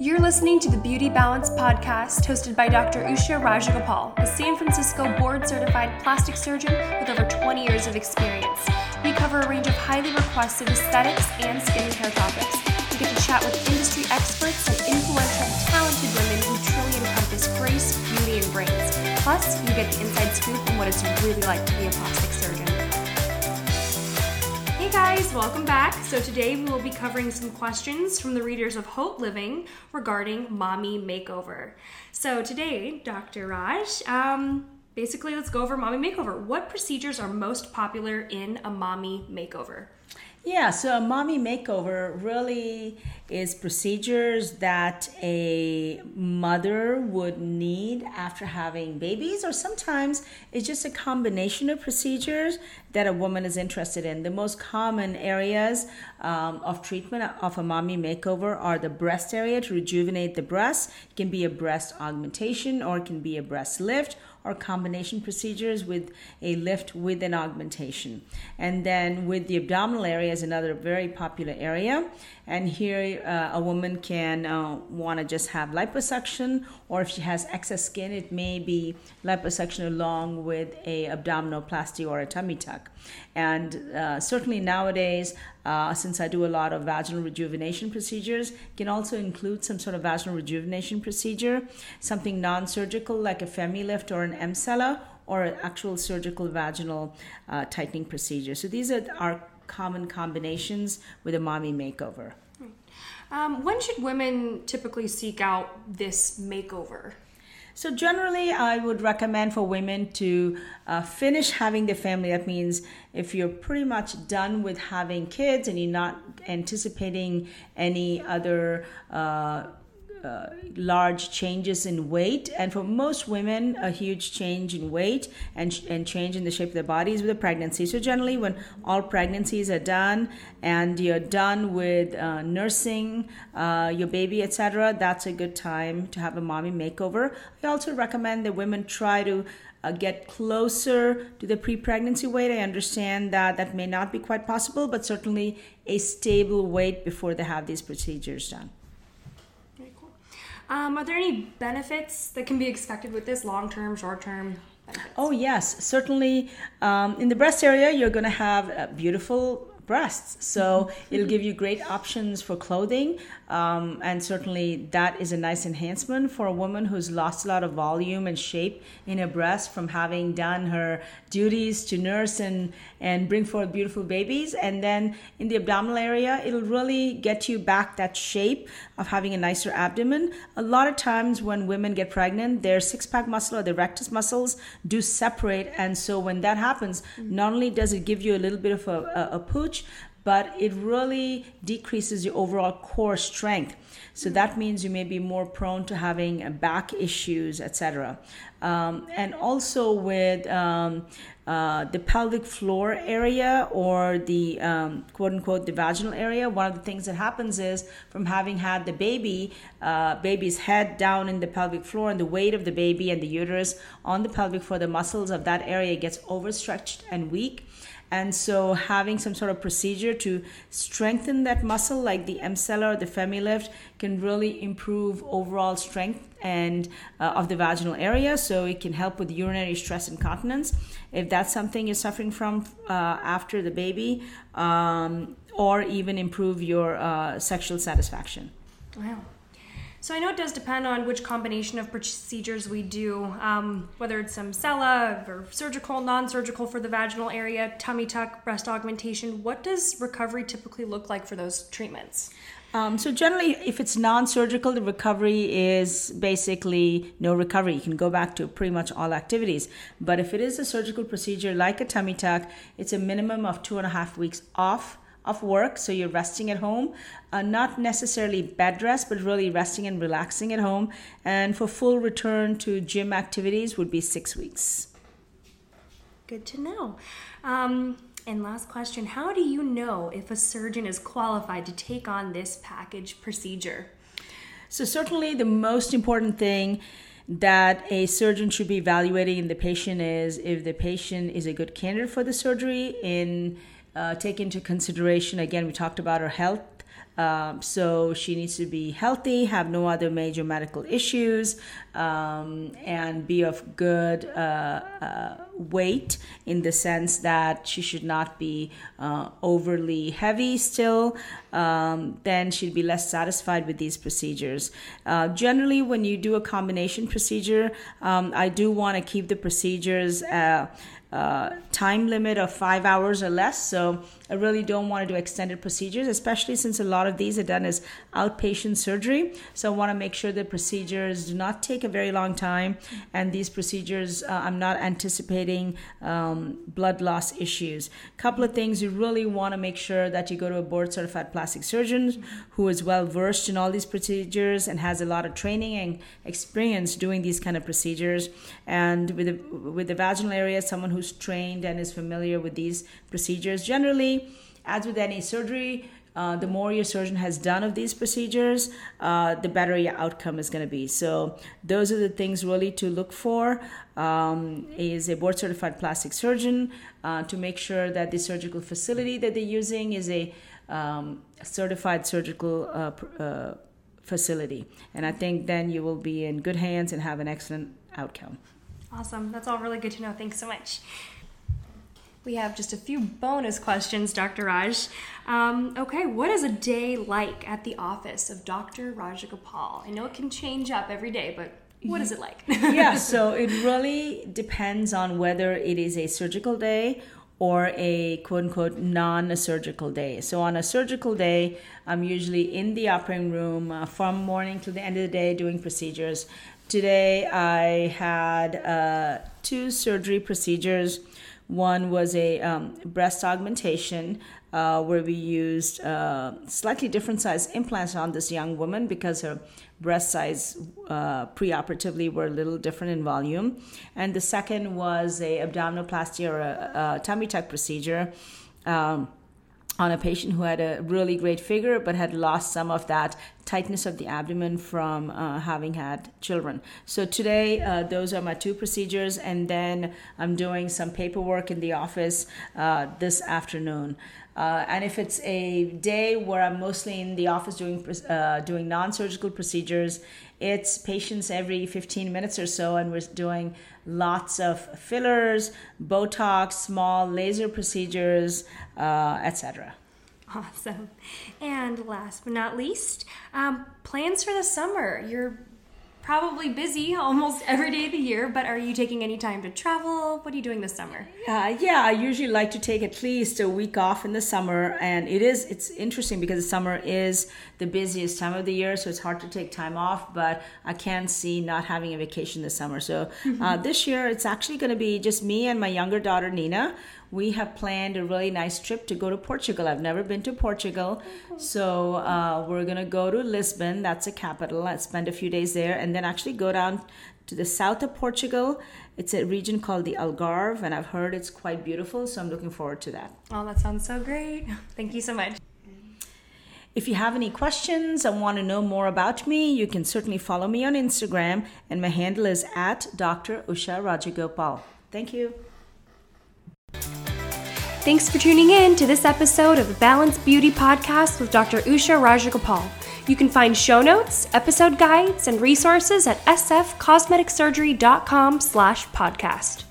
You're listening to the Beauty Balance podcast hosted by Dr. Usha Rajagopal, a San Francisco board certified plastic surgeon with over 20 years of experience. We cover a range of highly requested aesthetics and skincare topics. We get to chat with industry experts and influential, talented women who truly encompass grace, beauty, and brains. Plus, you get the inside scoop on what it's really like to be a plastic surgeon. Guys, welcome back. So today we will be covering some questions from the readers of Hope Living regarding mommy makeover. So today, Dr. Raj, um, basically let's go over mommy makeover. What procedures are most popular in a mommy makeover? Yeah, so a mommy makeover really is procedures that a mother would need after having babies, or sometimes it's just a combination of procedures that a woman is interested in. The most common areas um, of treatment of a mommy makeover are the breast area to rejuvenate the breast. It can be a breast augmentation, or it can be a breast lift, or combination procedures with a lift with an augmentation. And then with the abdominal area is another very popular area. And here uh, a woman can uh, want to just have liposuction, or if she has excess skin, it may be liposuction along with a abdominoplasty or a tummy tuck. And uh, certainly nowadays, uh, since I do a lot of vaginal rejuvenation procedures, can also include some sort of vaginal rejuvenation procedure, something non-surgical like a FemiLift or an Emsella, or an actual surgical vaginal uh, tightening procedure. So these are our common combinations with a mommy makeover. Um, when should women typically seek out this makeover? So generally, I would recommend for women to uh, finish having the family. That means if you're pretty much done with having kids and you're not anticipating any other uh, uh, large changes in weight, and for most women, a huge change in weight and, and change in the shape of their bodies with a pregnancy. So, generally, when all pregnancies are done and you're done with uh, nursing uh, your baby, etc., that's a good time to have a mommy makeover. I also recommend that women try to uh, get closer to the pre pregnancy weight. I understand that that may not be quite possible, but certainly a stable weight before they have these procedures done. Um, are there any benefits that can be expected with this long term, short term? Oh, yes, certainly. Um, in the breast area, you're going to have a beautiful breasts. So it'll give you great options for clothing. Um, and certainly that is a nice enhancement for a woman who's lost a lot of volume and shape in her breast from having done her duties to nurse and, and bring forth beautiful babies. And then in the abdominal area, it'll really get you back that shape of having a nicer abdomen. A lot of times when women get pregnant, their six pack muscle or their rectus muscles do separate. And so when that happens, not only does it give you a little bit of a, a, a pooch, but it really decreases your overall core strength. So that means you may be more prone to having back issues, etc. Um, and also with um, uh, the pelvic floor area or the um, quote unquote the vaginal area, one of the things that happens is from having had the baby, uh, baby's head down in the pelvic floor and the weight of the baby and the uterus on the pelvic floor, the muscles of that area gets overstretched and weak and so, having some sort of procedure to strengthen that muscle, like the Emsella or the FemiLift, can really improve overall strength and uh, of the vaginal area. So it can help with urinary stress incontinence if that's something you're suffering from uh, after the baby, um, or even improve your uh, sexual satisfaction. Wow. So I know it does depend on which combination of procedures we do, um, whether it's some Emsella or surgical, non-surgical for the vaginal area, tummy tuck, breast augmentation. What does recovery typically look like for those treatments? Um, so generally, if it's non-surgical, the recovery is basically no recovery. You can go back to pretty much all activities. But if it is a surgical procedure like a tummy tuck, it's a minimum of two and a half weeks off of work, so you're resting at home, uh, not necessarily bed rest, but really resting and relaxing at home. And for full return to gym activities would be six weeks. Good to know. Um, and last question How do you know if a surgeon is qualified to take on this package procedure? So, certainly, the most important thing that a surgeon should be evaluating in the patient is if the patient is a good candidate for the surgery in uh, take into consideration again we talked about her health Um, so she needs to be healthy, have no other major medical issues, um, and be of good uh, uh, weight in the sense that she should not be uh, overly heavy still. Um, then she'd be less satisfied with these procedures. Uh, generally, when you do a combination procedure, um, I do want to keep the procedures uh, time limit of five hours or less. So I really don't want to do extended procedures, especially since a lot of these are done as outpatient surgery. So I want to make sure the procedures do not take a very long time, and these procedures uh, I'm not anticipating um, blood loss issues. Couple of things you really want to make sure that you go to a board certified plastic surgeon who is well versed in all these procedures and has a lot of training and experience doing these kind of procedures. And with the, with the vaginal area, someone who's trained and is familiar with these procedures. Generally, as with any surgery, uh, the more your surgeon has done of these procedures, uh, the better your outcome is going to be. So those are the things really to look for. Um, is a board certified plastic surgeon uh, to make sure that the surgical facility that they're using is a um, certified surgical uh, uh, facility, and I think then you will be in good hands and have an excellent outcome. Awesome. That's all really good to know. Thanks so much. We have just a few bonus questions, Dr. Raj. Um, okay, what is a day like at the office of Dr. Rajagopal? I know it can change up every day, but what is it like? yeah, so it really depends on whether it is a surgical day or a quote unquote non surgical day. So, on a surgical day, I'm usually in the operating room uh, from morning to the end of the day doing procedures. Today, I had uh, two surgery procedures. One was a um, breast augmentation uh, where we used uh, slightly different size implants on this young woman because her breast size uh, preoperatively were a little different in volume. And the second was a abdominoplasty or a, a tummy tuck procedure. Um, on a patient who had a really great figure but had lost some of that tightness of the abdomen from uh, having had children. So today, uh, those are my two procedures, and then I'm doing some paperwork in the office uh, this afternoon. Uh, and if it's a day where I'm mostly in the office doing uh, doing non-surgical procedures, it's patients every 15 minutes or so, and we're doing lots of fillers, Botox, small laser procedures, uh, etc. Awesome. And last but not least, um, plans for the summer. You're probably busy almost every day of the year, but are you taking any time to travel? What are you doing this summer? Uh, yeah, I usually like to take at least a week off in the summer, and it is it's interesting because the summer is the busiest time of the year, so it's hard to take time off. But I can't see not having a vacation this summer. So uh, mm-hmm. this year, it's actually going to be just me and my younger daughter Nina we have planned a really nice trip to go to Portugal. I've never been to Portugal, so uh, we're gonna go to Lisbon. That's a capital. I spend a few days there, and then actually go down to the south of Portugal. It's a region called the Algarve, and I've heard it's quite beautiful. So I'm looking forward to that. Oh, that sounds so great! Thank you so much. If you have any questions and want to know more about me, you can certainly follow me on Instagram, and my handle is at Dr. Usha Rajagopal. Thank you. Thanks for tuning in to this episode of the Balanced Beauty Podcast with Dr. Usha Rajagopal. You can find show notes, episode guides, and resources at sfcosmeticsurgery.com slash podcast.